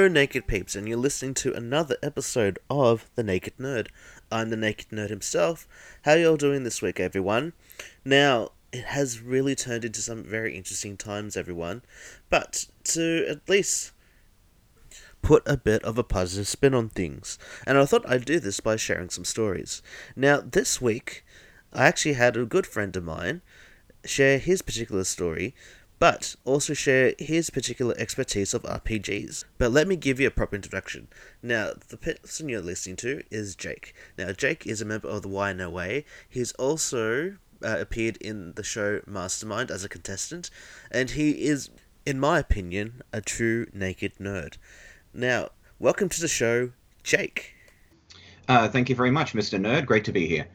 Hello, Naked Peeps, and you're listening to another episode of The Naked Nerd. I'm the Naked Nerd himself. How y'all doing this week, everyone? Now, it has really turned into some very interesting times, everyone. But to at least put a bit of a positive spin on things, and I thought I'd do this by sharing some stories. Now, this week, I actually had a good friend of mine share his particular story but also share his particular expertise of RPGs. But let me give you a proper introduction. Now, the person you're listening to is Jake. Now, Jake is a member of the YNOA. He's also uh, appeared in the show Mastermind as a contestant, and he is, in my opinion, a true naked nerd. Now, welcome to the show, Jake. Uh, thank you very much, Mr. Nerd. Great to be here.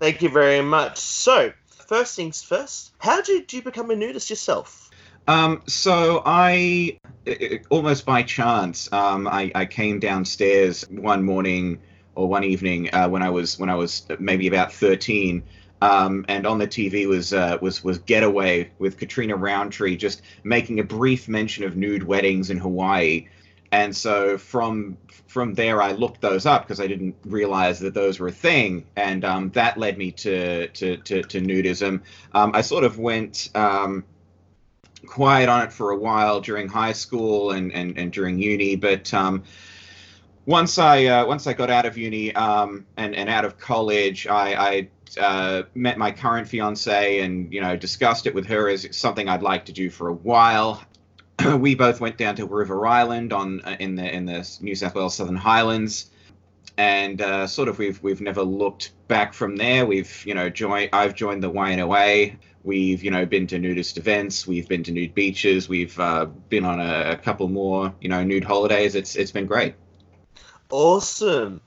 Thank you very much. So, first things first, how did you become a nudist yourself? Um, so I, almost by chance, um, I, I, came downstairs one morning or one evening uh, when I was when I was maybe about thirteen, um, and on the TV was uh, was was Getaway with Catriona Rowntree just making a brief mention of nude weddings in Hawaii, and so from from there I looked those up because I didn't realize that those were a thing, and um, that led me to to to, to nudism. Um, I sort of went um, quiet on it for a while during high school and and, and during uni, but um, once I uh, once I got out of uni um, and and out of college, I, I uh, met my current fiance and you know discussed it with her as something I'd like to do for a while. we both went down to River Island on uh, in the in the New South Wales Southern Highlands, and uh, sort of we've we've never looked back from there. We've you know joined. I've joined the YNOA. We've you know been to nudist events. We've been to nude beaches. We've uh, been on a, a, couple more you know nude holidays. It's it's been great. Awesome.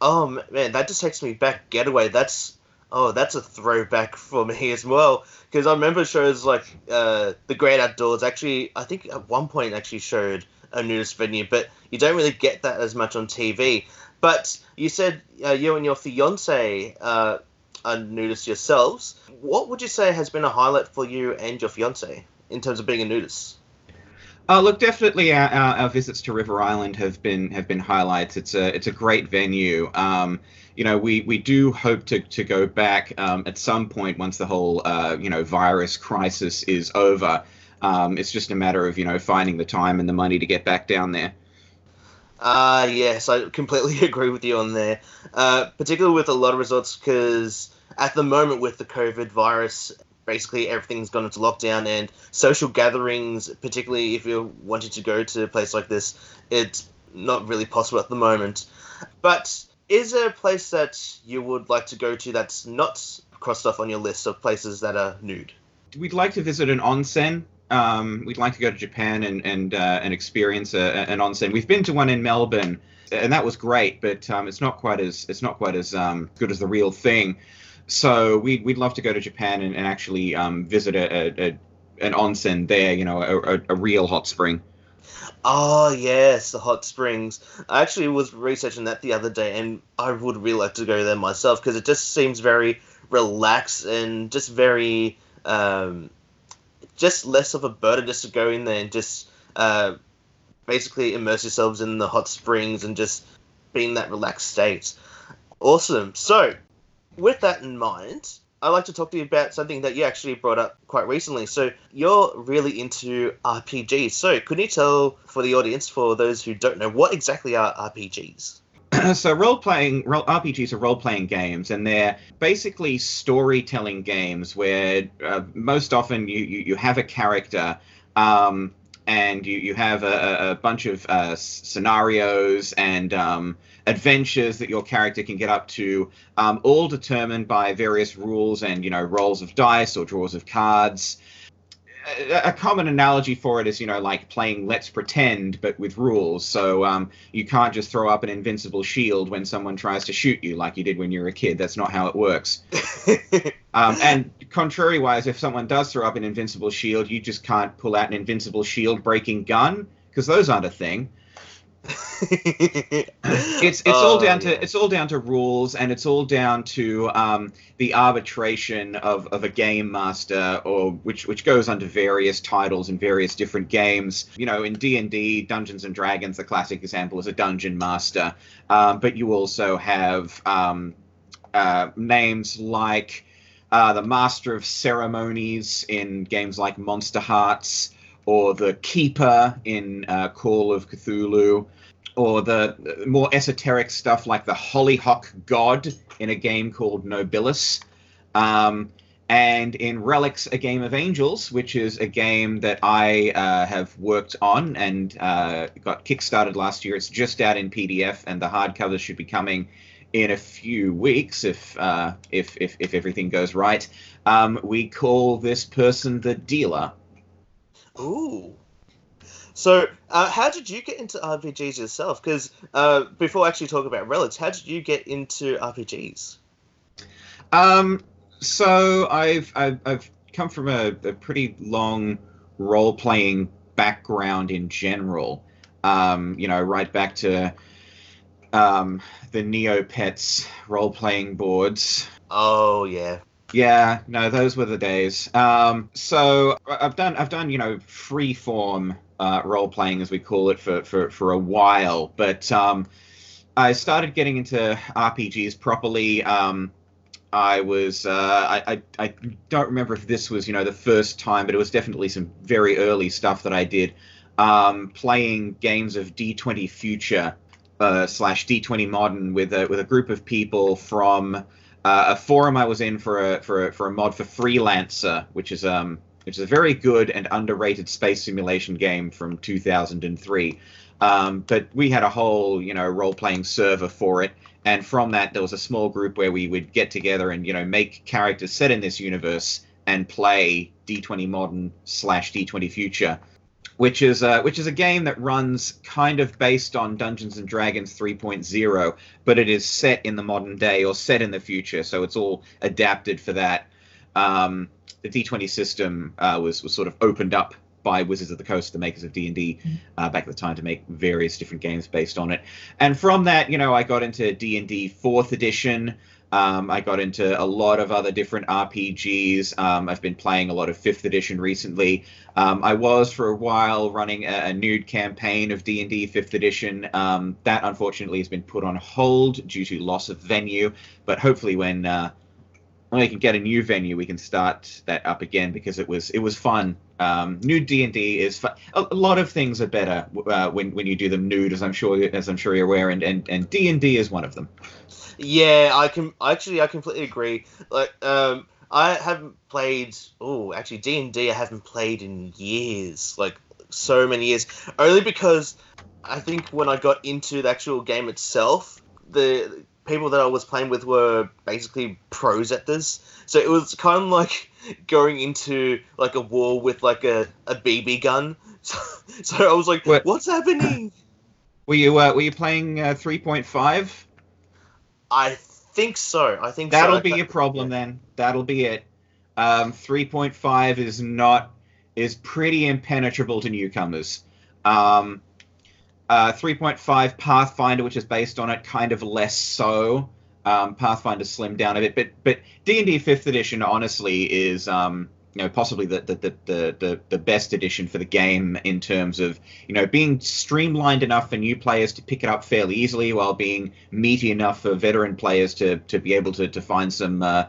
Oh man, that just takes me back. Getaway. That's oh, that's a throwback for me as well because I remember shows like uh, The Great Outdoors. Actually, I think at one point actually showed a nudist venue, but you don't really get that as much on TV. But you said uh, you and your fiance uh, are nudists yourselves. What would you say has been a highlight for you and your fiance in terms of being a nudist? Uh, look, definitely our, our, our, visits to River Island have been have been highlights. It's a it's a great venue. Um, you know, we, we do hope to, to go back um, at some point once the whole uh, you know virus crisis is over. Um, it's just a matter of you know finding the time and the money to get back down there. Uh, yes, I completely agree with you on there. Uh, particularly with a lot of resorts, because at the moment with the COVID virus, basically everything's gone into lockdown and social gatherings, particularly if you're wanting to go to a place like this, it's not really possible at the moment. But is there a place that you would like to go to that's not crossed off on your list of places that are nude? We'd like to visit an onsen. Um, we'd like to go to Japan and and uh, and experience a, an onsen. We've been to one in Melbourne, and that was great, but um, it's not quite as it's not quite as um, good as the real thing. So we'd we'd love to go to Japan and, and actually um, visit a, a, an onsen there. You know, a, a real hot spring. Oh yes, the hot springs. I actually was researching that the other day, and I would really like to go there myself because it just seems very relaxed and just very, um, just less of a burden just to go in there and just uh, basically immerse yourselves in the hot springs and just be in that relaxed state. Awesome. So, with that in mind, I'd like to talk to you about something that you actually brought up quite recently. So you're really into RPGs. So could you tell for the audience, for those who don't know, what exactly are RPGs? so role playing RPGs are role playing games, and they're basically storytelling games where uh, most often you, you, you have a character. Um, and you, you have a, a bunch of uh, scenarios and um, adventures that your character can get up to, um, all determined by various rules and you know rolls of dice or draws of cards. A, common analogy for it is you know like playing Let's Pretend but with rules. So um, you can't just throw up an invincible shield when someone tries to shoot you like you did when you were a kid. That's not how it works. um, and contrariwise, if someone does throw up an invincible shield, you just can't pull out an invincible shield breaking gun because those aren't a thing it's it's all Oh, down to it's all down to rules and it's all down to um, the arbitration of, of a game master or which which goes under various titles in various different games. You know in d&d dungeons and dragons the classic example is a dungeon master. Um, but you also have um, uh, names like uh, the master of ceremonies in games like Monsterhearts or the keeper in uh, call of cthulhu or the more esoteric stuff like the Hollyhock God in a game called Nobilis. Um, and in Relics, a Game of Angels, which is a game that I uh, have worked on and uh, got kickstarted last year. It's just out in PDF, and the hardcovers should be coming in a few weeks if uh, if, if if everything goes right. Um, we call this person the dealer. Ooh. So, uh, how did you get into RPGs yourself? Because uh, before I actually talk about relics, how did you get into RPGs? Um, so I've I've, I've come from a, a pretty long role playing background in general. Um, you know, right back to um, the Neopets role playing boards. Oh yeah. Yeah, no, those were the days. Um, so I've done I've done you know free form uh, role playing as we call it for for for a while, but um, I started getting into RPGs properly. Um, I was uh, I, I I don't remember if this was you know the first time, but it was definitely some very early stuff that I did. Um, playing games of D20 Future uh, slash D20 Modern with a with a group of people from uh, a forum I was in for a for a, for a mod for Freelancer, which is um which is a very good and underrated space simulation game from 2003. Um, but we had a whole you know role playing server for it, and from that there was a small group where we would get together and you know make characters set in this universe and play D20 Modern slash D20 Future which is uh, which is a game that runs kind of based on Dungeons and Dragons 3.0, but it is set in the modern day or set in the future, so it's all adapted for that. Um, the D20 system uh, was was sort of opened up by Wizards of the Coast, the makers of D and D, uh, back at the time to make various different games based on it. And from that, you know, I got into D and D Fourth Edition. Um, I got into a lot of other different RPGs. Um, I've been playing a lot of Fifth Edition recently. Um, I was for a while running a, a nude campaign of D and D Fifth Edition. Um, that unfortunately has been put on hold due to loss of venue. But hopefully, when uh, when we can get a new venue, we can start that up again because it was it was fun. Um, nude D and D is fun. A, a lot of things are better uh, when when you do them nude, as I'm sure as I'm sure you're aware, and and and D and D is one of them. Yeah, I can actually I completely agree. Like, um, I haven't played. Oh, actually, D and I haven't played in years. Like so many years. Only because I think when I got into the actual game itself, the people that I was playing with were basically pros at this. So it was kind of like going into like a war with like a, a BB gun. So, so I was like, What- what's happening? Were you uh, were you playing uh, 3.5? I think so. I think That'll so. be your problem then. That'll be it. Um, 3.5 is not is pretty impenetrable to newcomers. Um, uh, 3.5 Pathfinder, which is based on it, kind of less so. Um, Pathfinder slimmed down a bit, but but D and D Fifth Edition honestly is um, you know possibly the the, the the the best edition for the game in terms of you know being streamlined enough for new players to pick it up fairly easily, while being meaty enough for veteran players to to be able to to find some uh,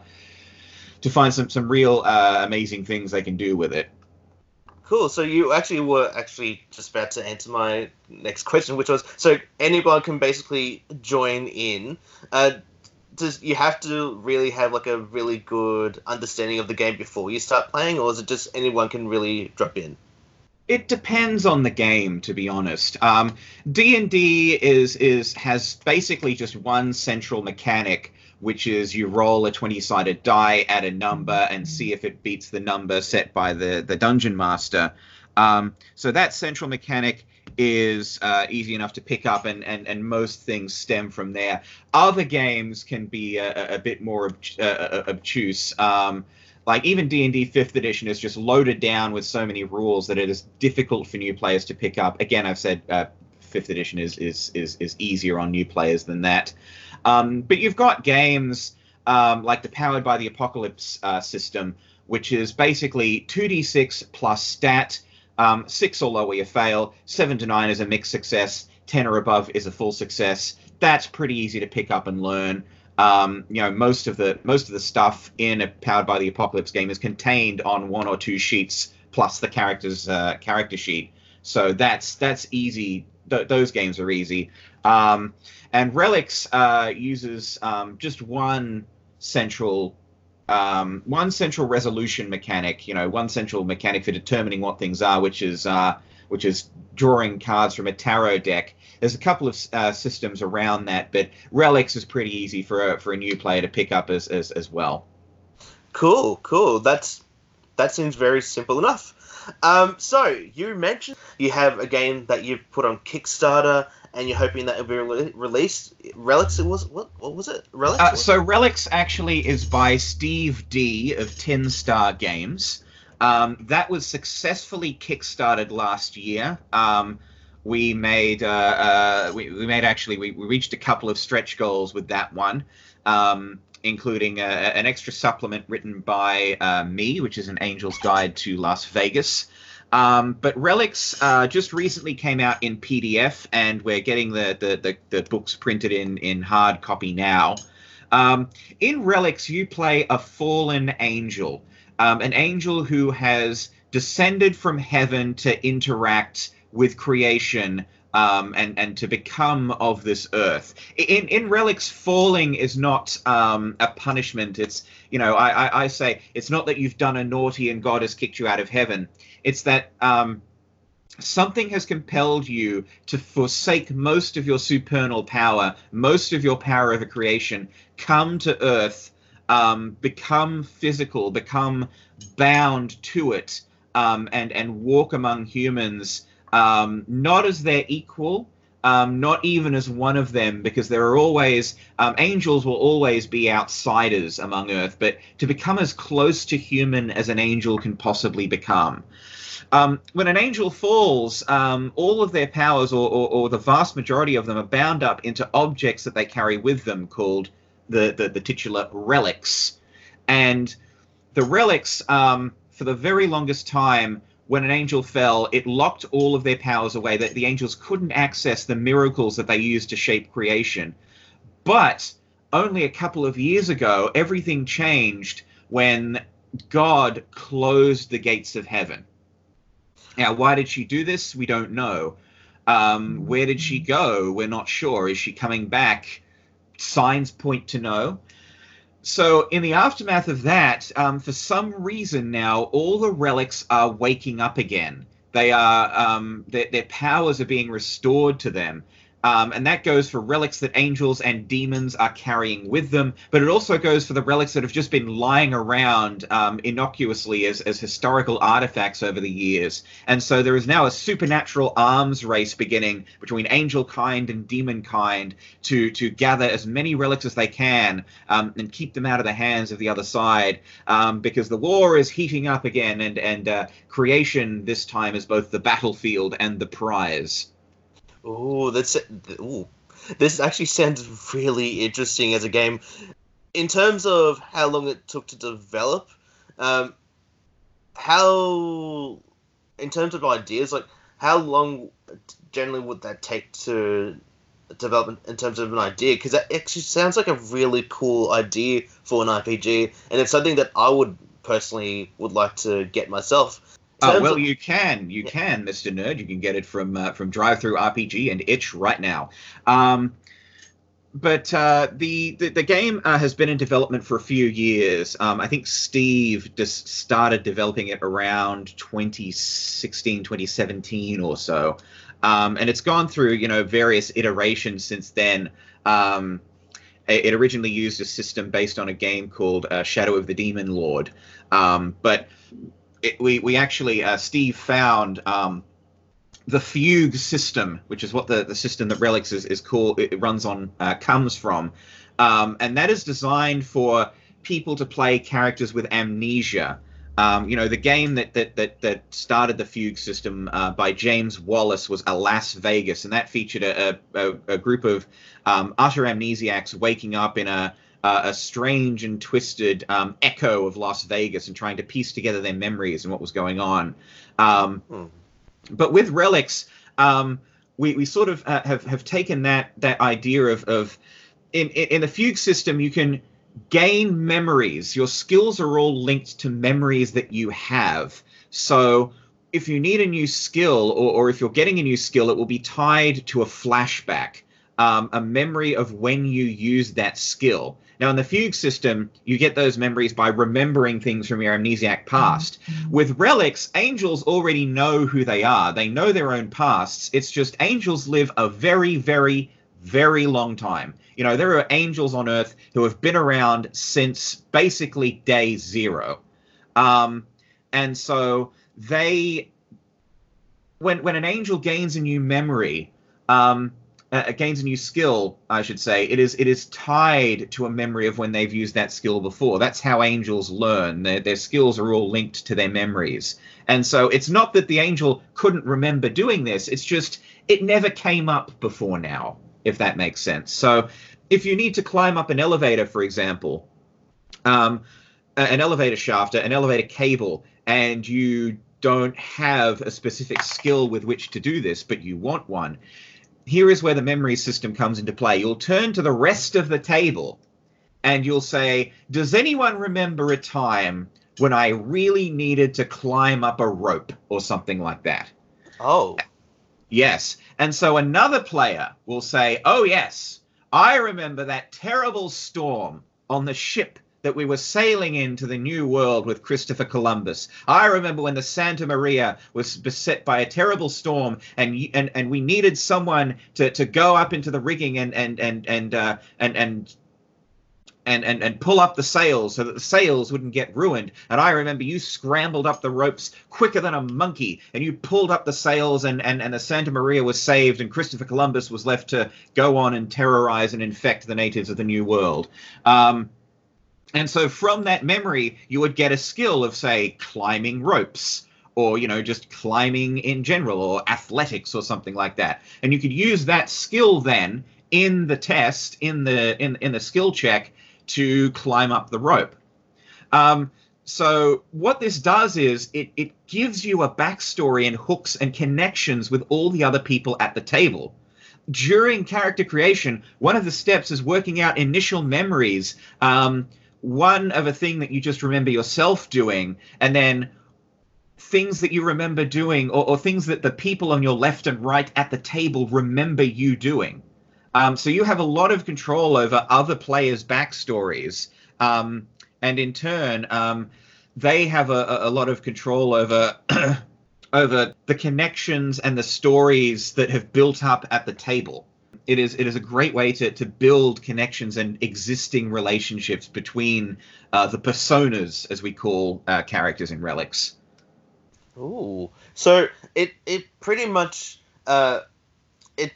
to find some some real uh, amazing things they can do with it. Cool. So you actually were actually just about to answer my next question, which was so anyone can basically join in. Uh, does you have to really have like a really good understanding of the game before you start playing, or is it just anyone can really drop in? It depends on the game, to be honest. Um, D and D is is has basically just one central mechanic, which is you roll a twenty sided die, add a number, and see if it beats the number set by the the dungeon master. Um, so that central mechanic is uh, easy enough to pick up, and, and, and most things stem from there. Other games can be a, a bit more obt- uh, obtuse. Um, like even d&d 5th edition is just loaded down with so many rules that it is difficult for new players to pick up again i've said uh, fifth edition is is is is easier on new players than that. Um, but you've got games um, like the Powered by the Apocalypse uh, system, which is basically 2d6 plus stat. Um, six or lower you fail. Seven to nine is a mixed success. Ten or above is a full success. That's pretty easy to pick up and learn. Um, you know, most of the most of the stuff in a Powered by the Apocalypse game is contained on one or two sheets plus the character's uh, character sheet. So that's that's easy. Th- those games are easy. Um, and Relics uh, uses um, just one central um, one central resolution mechanic. You know, one central mechanic for determining what things are, which is uh, which is drawing cards from a tarot deck. There's a couple of uh, systems around that, but Relics is pretty easy for a, for a new player to pick up as, as, as well. Cool, cool. That's that seems very simple enough. Um, so you mentioned you have a game that you've put on Kickstarter, and you're hoping that it'll be re- released. Relics, it was what? What was it? Relics. Uh, so Relics actually is by Steve Dee of Tin Star Games. Um, that was successfully kickstarted last year. Um, we made uh, uh, we, we made actually we, we reached a couple of stretch goals with that one. Um, including an extra supplement written by uh, me, which is an Angel's Guide to Las Vegas. Um, but Relics uh, just recently came out in PDF, and we're getting the, the, the, the books printed in, in hard copy now. Um, in Relics, you play a fallen angel, um, an angel who has descended from heaven to interact with creation um, and and to become of this earth. In in relics, falling is not um, a punishment. It's you know I, I, I say it's not that you've done a naughty and God has kicked you out of heaven. It's that um, something has compelled you to forsake most of your supernal power, most of your power over creation, come to earth, um, become physical, become bound to it, um, and and walk among humans um, not as their equal, um, not even as one of them, because there are always um, angels will always be outsiders among Earth, but to become as close to human as an angel can possibly become. Um, when an angel falls, um, all of their powers, or, or, or, the vast majority of them, are bound up into objects that they carry with them, called the the, the titular relics, and the relics, um, for the very longest time, when an angel fell, it locked all of their powers away, that the angels couldn't access the miracles that they used to shape creation. But only a couple of years ago, everything changed when God closed the gates of heaven. Now, why did she do this? We don't know. Um, where did she go? We're not sure. Is she coming back? Signs point to no so in the aftermath of that, um, for some reason now, all the relics are waking up again. They are um, their, their powers are being restored to them. Um, and that goes for relics that angels and demons are carrying with them, but it also goes for the relics that have just been lying around um, innocuously as, as historical artifacts over the years. And so there is now a supernatural arms race beginning between angel kind and demon kind to, to gather as many relics as they can um, and keep them out of the hands of the other side um, because the war is heating up again and, and uh, creation this time is both the battlefield and the prize. Oh, that's ooh. This actually sounds really interesting as a game. In terms of how long it took to develop, um, how, in terms of ideas, like how long generally would that take to develop in terms of an idea? Because that actually sounds like a really cool idea for an RPG, and it's something that I would personally would like to get myself. Uh, well, you can, you can, Mister Nerd. You can get it from uh, from Through RPG and itch right now. Um, but uh, the, the, the game uh, has been in development for a few years. Um, I think Steve just started developing it around 2016, 2017 or so, um, and it's gone through you know various iterations since then. Um, it originally used a system based on a game called uh, Shadow of the Demon Lord, um, but it, we we actually uh, Steve found um, the fugue system, which is what the, the system that Relics is, is called, it runs on, uh, comes from, um, and that is designed for people to play characters with amnesia. Um, you know, the game that that that, that started the Fugue system uh, by James Wallis was Alas Vegas, and that featured a, a, a group of um, utter amnesiacs waking up in a uh, a strange and twisted um, echo of Las Vegas and trying to piece together their memories and what was going on. Um, Hmm. But with relics, um, we, we sort of uh, have have taken that that idea of of in, in in the fugue system you can gain memories. Your skills are all linked to memories that you have. So if you need a new skill or, or if you're getting a new skill, it will be tied to a flashback, um, a memory of when you used that skill. Now, in the fugue system, you get those memories by remembering things from your amnesiac past. With relics, angels already know who they are. They know their own pasts. It's just angels live a very, very, very long time. You know, there are angels on Earth who have been around since basically day zero. Um, and so they, when when an angel gains a new memory, um, uh, gains a new skill, I should say, it is it is tied to a memory of when they've used that skill before. That's how angels learn. Their their skills are all linked to their memories. And so it's not that the angel couldn't remember doing this. It's just it never came up before now, if that makes sense. So if you need to climb up an elevator, for example, um, an elevator shaft, an elevator cable, and you don't have a specific skill with which to do this, but you want one, here is where the memory system comes into play. You'll turn to the rest of the table and you'll say, Does anyone remember a time when I really needed to climb up a rope or something like that? Oh, Yes. And so another player will say, Oh, yes, I remember that terrible storm on the ship that we were sailing into the New World with Christopher Columbus. I remember when the Santa Maria was beset by a terrible storm, and and and we needed someone to, to go up into the rigging and and and and uh, and and and, and and pull up the sails so that the sails wouldn't get ruined. And I remember you scrambled up the ropes quicker than a monkey, and you pulled up the sails, and and and the Santa Maria was saved, and Christopher Columbus was left to go on and terrorize and infect the natives of the New World. Um, and so from that memory, you would get a skill of say climbing ropes. Or you know, just climbing in general, or athletics, or something like that, and you could use that skill then in the test, in the in in the skill check, to climb up the rope. Um, so what this does is it, it gives you a backstory and hooks and connections with all the other people at the table. During character creation, one of the steps is working out initial memories. Um, one of a thing that you just remember yourself doing, and then things that you remember doing, or, or things that the people on your left and right at the table remember you doing. Um, so you have a lot of control over other players' backstories, um, and in turn, um, they have a, a- lot of control over over the connections and the stories that have built up at the table. It is it is a great way to to build connections and existing relationships between uh, the personas, as we call uh, characters in relics. Ooh. So it it pretty much uh it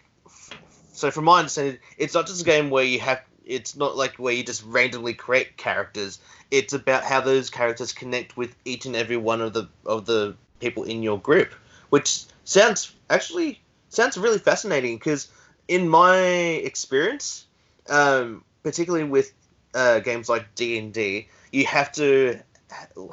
so from my understanding it's not just a game where you have it's not like where you just randomly create characters. It's about how those characters connect with each and every one of the of the people in your group, which sounds actually sounds really fascinating because in my experience, um, particularly with uh, games like D and D, you have to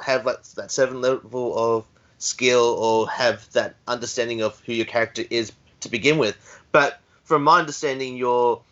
have like that seven level of skill or have that understanding of who your character is to begin with. But from my understanding, your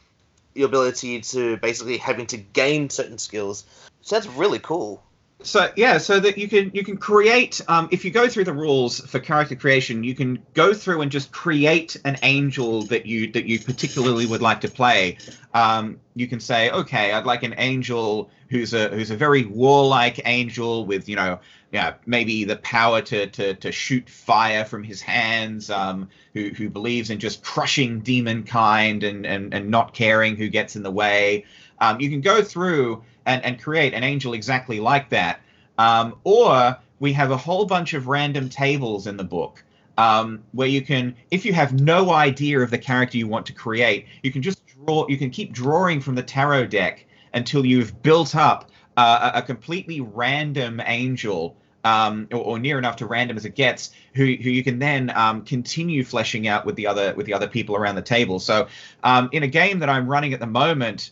your ability to basically having to gain certain skills sounds really cool. So yeah, so that you can you can create um, if you go through the rules for character creation, you can go through and just create an angel that you that you particularly would like to play. Um, you can say, okay, I'd like an angel who's a who's a very warlike angel with you know yeah maybe the power to to to shoot fire from his hands. Um, who who believes in just crushing demon kind and and and not caring who gets in the way. Um, you can go through and, and create an angel exactly like that. Um, or we have a whole bunch of random tables in the book um, where you can, if you have no idea of the character you want to create, you can just draw, you can keep drawing from the tarot deck until you've built up uh, a, completely random angel um, or, or, near enough to random as it gets, who who you can then um, continue fleshing out with the other with the other people around the table. So um, in a game that I'm running at the moment,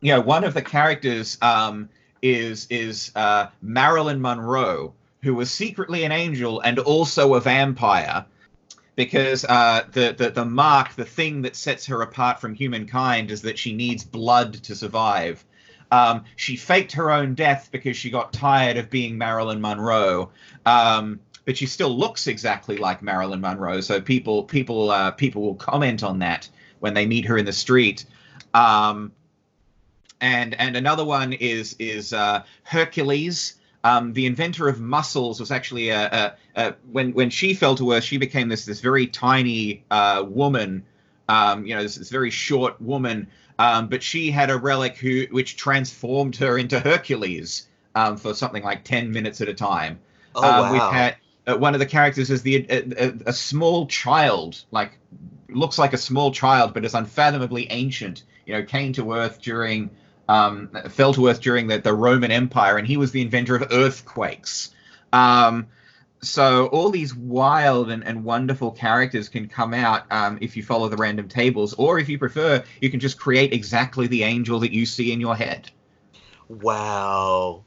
you know, one of the characters um, is is uh, Marilyn Monroe, who was secretly an angel and also a vampire. Because uh, the, the the mark, the thing that sets her apart from humankind, is that she needs blood to survive. Um, she faked her own death because she got tired of being Marilyn Monroe. Um, but she still looks exactly like Marilyn Monroe. So people people uh, people will comment on that when they meet her in the street. Um, and and another one is is uh, Hercules. Um, the inventor of muscles was actually a, a, a, when when she fell to earth, she became this this very tiny uh, woman. Um, you know, this, this very short woman um, but she had a relic who, which transformed her into Hercules um, for something like 10 minutes at a time. Oh, um, wow. We've had uh, one of the characters is the a, a, small child, like looks like a small child, but is unfathomably ancient. You know, came to Earth during, um, fell to Earth during the, the Roman Empire, and he was the inventor of earthquakes. Um, so all these wild and, and wonderful characters can come out um, if you follow the random tables, or if you prefer, you can just create exactly the angel that you see in your head. Wow.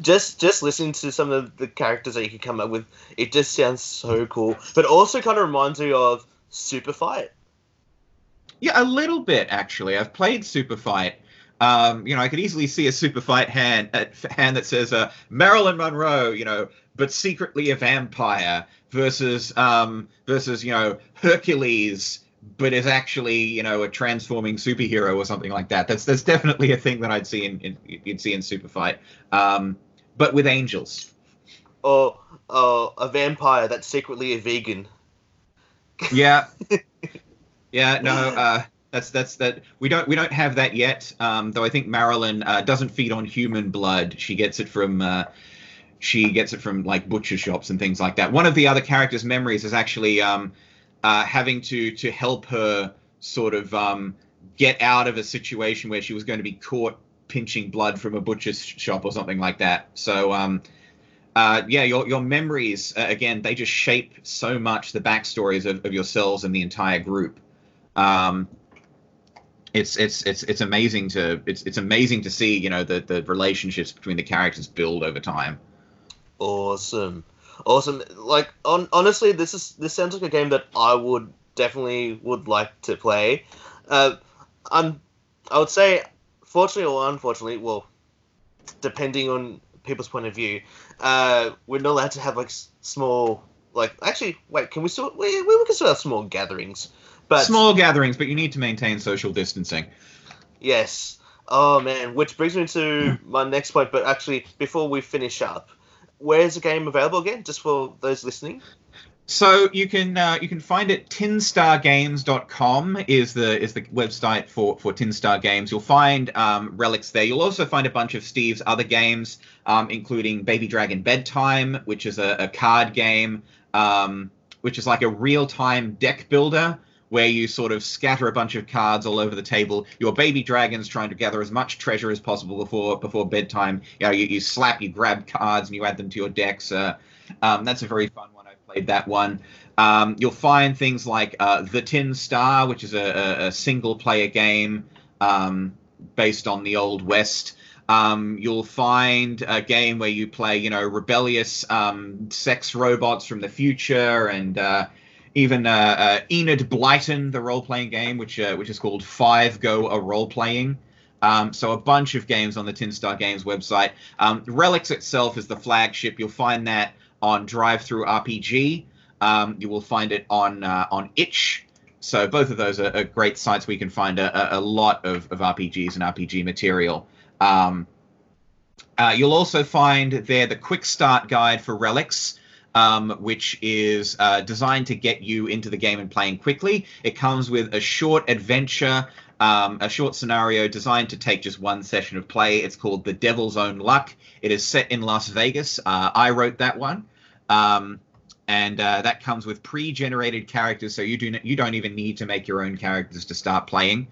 Just just listening to some of the characters that you can come up with, it just sounds so cool. But also kind of reminds me of Super Fight. Yeah, a little bit actually. I've played Super Fight. Um, you know, I could easily see a super fight hand uh, hand that says uh, Marilyn Monroe, you know, but secretly a vampire versus um, versus you know Hercules, but is actually you know a transforming superhero or something like that. That's that's definitely a thing that I'd see in, in you'd see in Super Fight, um, but with angels. Or uh, a vampire that's secretly a vegan. Yeah. yeah. No. Uh, that's that's that we don't we don't have that yet. Um, though I think Marilyn uh, doesn't feed on human blood. She gets it from uh, she gets it from like butcher shops and things like that. One of the other characters' memories is actually um, uh, having to to help her sort of um, get out of a situation where she was going to be caught pinching blood from a butcher's shop or something like that. So um, uh, yeah, your your memories uh, again they just shape so much the backstories of, of yourselves and the entire group. Um, it's it's it's it's amazing to it's it's amazing to see you know the the relationships between the characters build over time awesome, awesome. Like on honestly, this is this sounds like a game that I would definitely would like to play. Uh, I'm I would say, fortunately or unfortunately, well, depending on people's point of view, uh, we're not allowed to have like small like actually wait can we still we, we can still have small gatherings but small gatherings but you need to maintain social distancing yes oh man which brings me to my next point but actually before we finish up where's the game available again, just for those listening? So you can uh, you can find it tinstargames.com is the is the website for for Tin Star Games. You'll find um, relics there. You'll also find a bunch of Steve's other games, um, including Baby Dragon Bedtime, which is a, a card game, um, which is like a real time deck builder where you sort of scatter a bunch of cards all over the table. Your baby dragon's trying to gather as much treasure as possible before before bedtime. You know, you, you slap, you grab cards, and you add them to your decks. Uh, um, that's a very fun one. I played that one. Um, you'll find things like uh, The Tin Star, which is a, a, a single player game um, based on the Old West. Um, you'll find a game where you play, you know, rebellious um, sex robots from the future and uh, even uh, uh, Enid Blyton, the role playing game, which uh, which is called Five Go a Role Playing. Um, so a bunch of games on the Tin Star Games website. Um, Relics itself is the flagship. You'll find that on DriveThruRPG. Um, you will find it on uh, on Itch. So both of those are, are, great sites where you can find a, a lot of, of RPGs and RPG material. Um, uh, you'll also find there the quick start guide for Relics um, which is uh, designed to get you into the game and playing quickly. It comes with a short adventure, um, a short scenario designed to take just one session of play. It's called The Devil's Own Luck. It is set in Las Vegas. Uh, I wrote that one. Um, and uh, that comes with pre-generated characters, so you do you don't even need to make your own characters to start playing.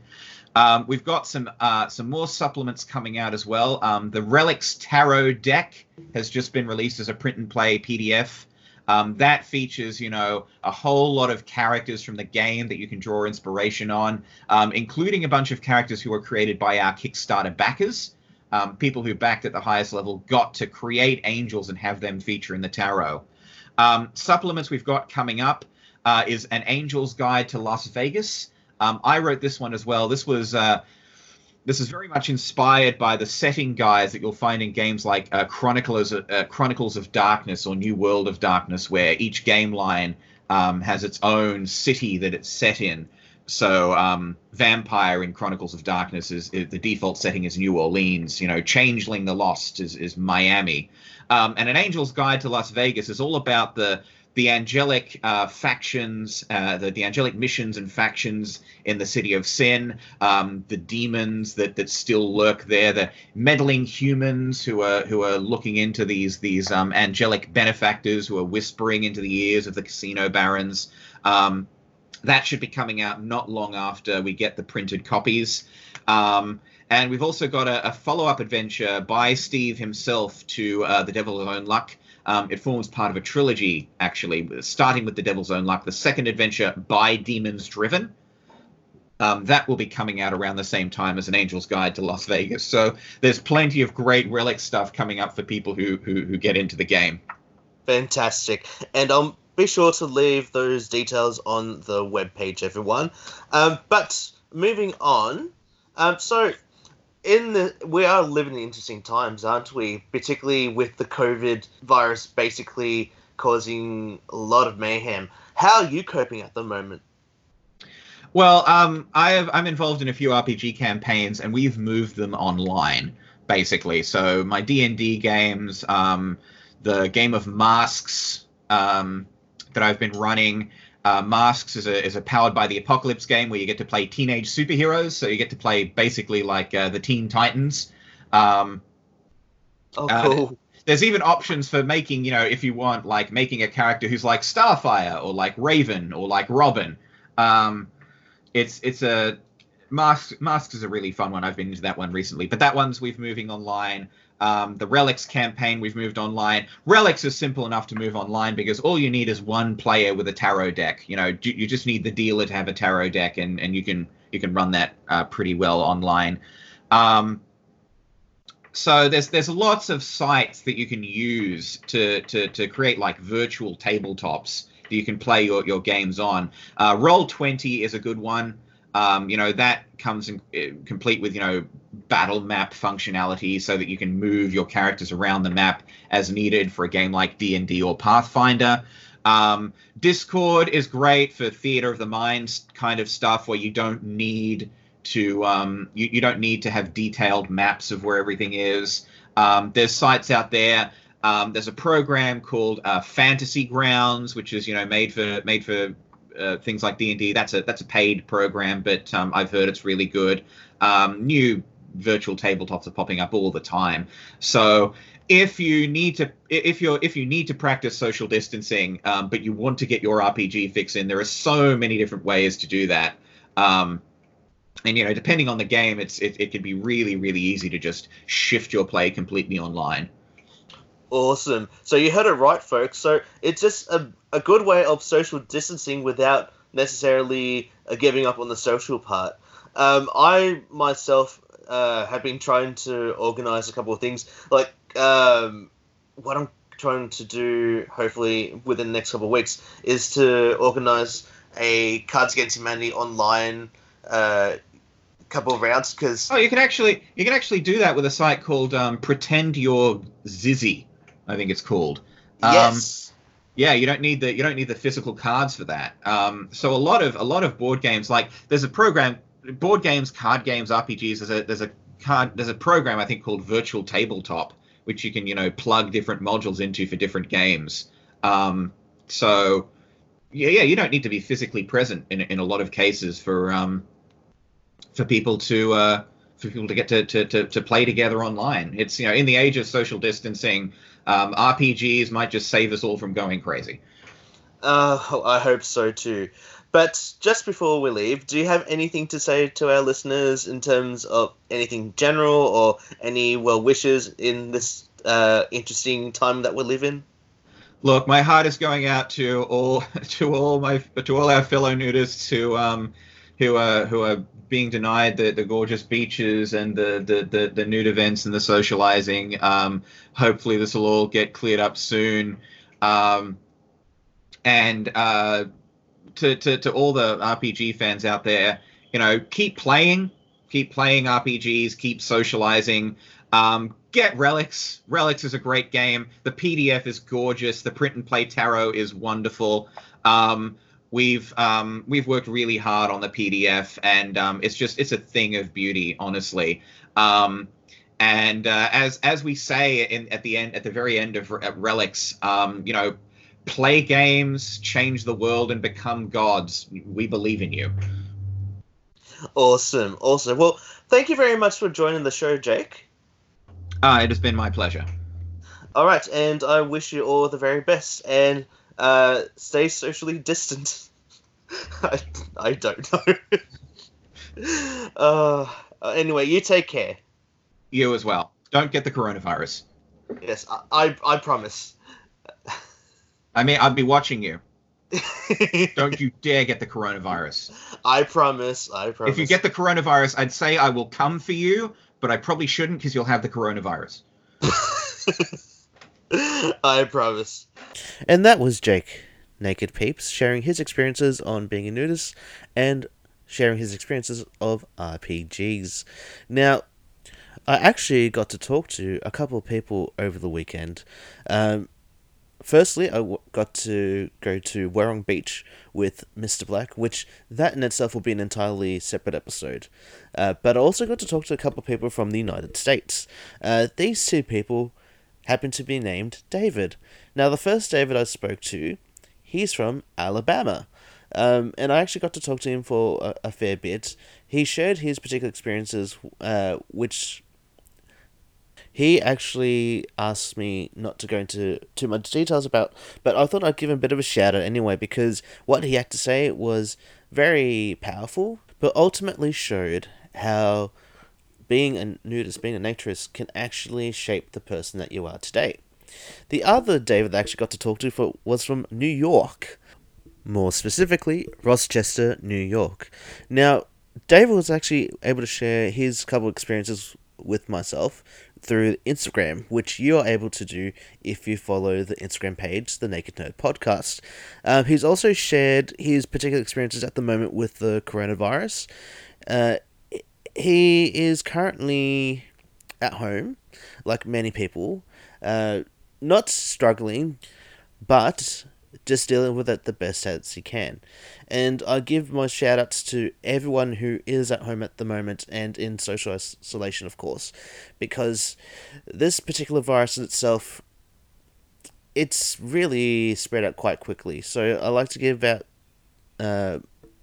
Um, we've got some uh, some more supplements coming out as well. Um, the Relics Tarot deck has just been released as a print and play PDF. Um, that features, you know, a whole lot of characters from the game that you can draw inspiration on, um, including a bunch of characters who were created by our Kickstarter backers. Um, people who backed at the highest level got to create angels and have them feature in the tarot. Um, supplements we've got coming up uh, is an Angel's Guide to Las Vegas. Um, I wrote this one as well. This was uh, this is very much inspired by the setting guides that you'll find in games like uh, Chronicles uh, Chronicles of Darkness or New World of Darkness, where each game line um, has its own city that it's set in. So um, Vampire in Chronicles of Darkness is, is, the default setting is New Orleans. You know, Changeling the Lost is is Miami, um, and An Angel's Guide to Las Vegas is all about the the angelic uh, factions, uh, the, the angelic missions and factions in the city of sin, um, the demons that, that still lurk there, the meddling humans who are who are looking into these these um, angelic benefactors who are whispering into the ears of the casino barons. Um, that should be coming out not long after we get the printed copies. Um, and we've also got a, a follow up adventure by Steve himself to uh, The Devil's Own Luck um, it forms part of a trilogy, actually, starting with The Devil's Own Luck, the second adventure by Demons Driven. Um, that will be coming out around the same time as An Angel's Guide to Las Vegas. So there's plenty of great relic stuff coming up for people who, who, who get into the game. Fantastic. And um, be sure to leave those details on the webpage, everyone. Um, but moving on, um, so in the we are living in interesting times, aren't we? Particularly with the COVID virus basically causing a lot of mayhem. How are you coping at the moment? Well, um, I have, I'm involved in a few RPG campaigns, and we've moved them online, basically. So my D and D games, um, the game of Masks um, that I've been running, uh, Masks is a is a powered by the Apocalypse game where you get to play teenage superheroes. So you get to play basically like uh, the Teen Titans. Um, oh, uh, cool. Uh, there's even options for making, you know, if you want, like making a character who's like Starfire or like Raven or like Robin. Um, it's it's a Masks Masks is a really fun one. I've been into that one recently, but that one's we've moving online. Um, the Relics campaign we've moved online. Relics is simple enough to move online because all you need is one player with a tarot deck. You know, you just need the dealer to have a tarot deck, and, and you can you can run that uh, pretty well online. Um, so there's there's lots of sites that you can use to to to create like virtual tabletops that you can play your, your games on. Uh, Roll Twenty is a good one. Um, you know that comes in, uh, complete with you know battle map functionality, so that you can move your characters around the map as needed for a game like D and D or Pathfinder. Um, Discord is great for theater of the mind kind of stuff, where you don't need to um, you, you don't need to have detailed maps of where everything is. Um, there's sites out there. Um, there's a program called uh, Fantasy Grounds, which is you know made for made for uh, things like D and D. That's a that's a paid program, but um, I've heard it's really good. Um, new virtual tabletops are popping up all the time. So if you need to if you're if you need to practice social distancing, um, but you want to get your RPG fix in, there are so many different ways to do that. Um, and you know, depending on the game, it's it, it can be really really easy to just shift your play completely online. Awesome. So you heard it right, folks. So it's just a, a good way of social distancing without necessarily uh, giving up on the social part. Um, I myself uh, have been trying to organize a couple of things. Like um, what I'm trying to do, hopefully within the next couple of weeks, is to organize a Cards Against Humanity online uh, couple of rounds. Because oh, you can actually you can actually do that with a site called um, Pretend You're Xyzzy. I think it's called. Um, yes. Yeah, you don't need the you don't need the physical cards for that. Um, so a lot of a lot of board games like there's a program board games, card games, RPGs. There's a there's a card there's a program I think called Virtual Tabletop, which you can you know plug different modules into for different games. Um, so yeah, yeah, you don't need to be physically present in in a lot of cases for um, for people to uh, for people to get to, to, to, to play together online. It's you know in the age of social distancing, um, RPGs might just save us all from going crazy. Uh, I hope so too. But just before we leave, do you have anything to say to our listeners in terms of anything general or any well wishes in this uh, interesting time that we live in? Look, my heart is going out to all to all my to all our fellow nudists who um who are who are being denied the, the gorgeous beaches and the, the, the, the nude events and the socializing. Um, hopefully, this will all get cleared up soon. Um, and uh, to, to, to all the RPG fans out there, you know, keep playing, keep playing RPGs, keep socializing. Um, get Relics. Relics is a great game. The PDF is gorgeous. The print and play tarot is wonderful. Um, we've um, we've worked really hard on the PDF, and um, it's just it's a thing of beauty, honestly. Um, and uh, as as we say in, at the end, at the very end of Relics, um, you know, play games, change the world, and become gods. We believe in you. Awesome, awesome. Well, thank you very much for joining the show, Jake. Uh, it has been my pleasure. All right, and I wish you all the very best, and uh, stay socially distant. I, I don't know. uh, anyway, you take care. You as well. Don't get the coronavirus. Yes, I, I, I promise. I mean, I'd be watching you. Don't you dare get the coronavirus. I promise. I promise. If you get the coronavirus, I'd say I will come for you, but I probably shouldn't because you'll have the coronavirus. I promise. And that was Jake, Naked Peeps, sharing his experiences on being a nudist and sharing his experiences of RPGs. Now, I actually got to talk to a couple of people over the weekend. Um, firstly, I w- got to go to Werrong Beach with Mr. Black, which that in itself will be an entirely separate episode. Uh, but I also got to talk to a couple of people from the United States. Uh, these two people happen to be named David. Now, the first David I spoke to, he's from Alabama. Um, and I actually got to talk to him for a, a fair bit. He shared his particular experiences, uh, which he actually asked me not to go into too much details about, but I thought I'd give him a bit of a shout out anyway because what he had to say was very powerful, but ultimately showed how being a nudist, being a naturist, can actually shape the person that you are today. The other David I actually got to talk to for, was from New York, more specifically, Rochester, New York. Now, David was actually able to share his couple experiences with myself through Instagram, which you are able to do if you follow the Instagram page, the Naked Nerd Podcast. Um, he's also shared his particular experiences at the moment with the coronavirus. Uh, he is currently at home, like many people, uh, not struggling, but just dealing with it the best as he can. And I give my shout outs to everyone who is at home at the moment and in social isolation, of course, because this particular virus in itself, it's really spread out quite quickly. So I like to give out uh,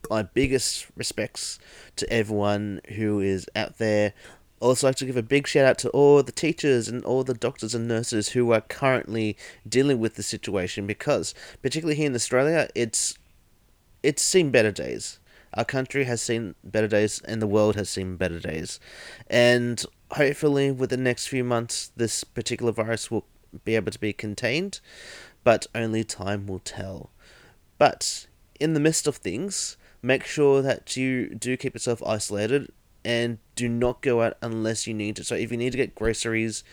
my biggest respects to everyone who is out there. Also, like to give a big shout out to all the teachers and all the doctors and nurses who are currently dealing with the situation because, particularly here in Australia, it's it's seen better days. Our country has seen better days, and the world has seen better days. And hopefully, with the next few months, this particular virus will be able to be contained, but only time will tell. But in the midst of things, make sure that you do keep yourself isolated and do not go out unless you need to. So if you need to get groceries,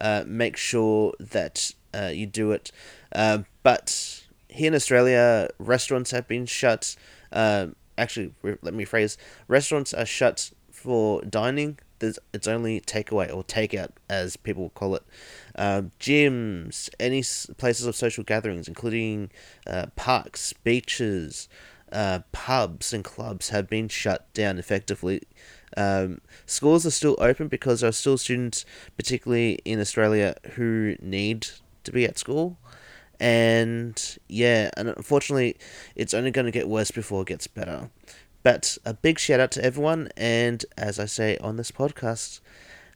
uh, make sure that uh, you do it. Uh, but here in Australia, restaurants have been shut. Uh, actually, let me phrase: restaurants are shut for dining. There's, it's only takeaway or takeout, as people call it. Uh, gyms, any places of social gatherings, including uh, parks, beaches, uh, pubs and clubs have been shut down effectively. Um, schools are still open because there are still students, particularly in Australia, who need to be at school. And yeah, and unfortunately, it's only going to get worse before it gets better. But a big shout out to everyone, and as I say on this podcast,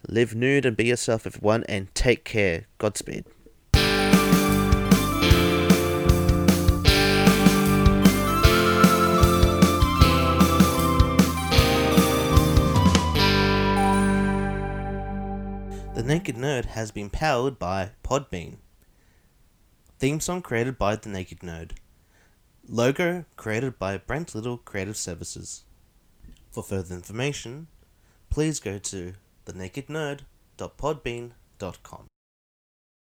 live nude and be yourself, everyone, and take care. Godspeed. The Naked Nerd has been powered by Podbean. Theme song created by The Naked Nerd. Logo created by Brent Little Creative Services. For further information, please go to thenakednerd.podbean.com.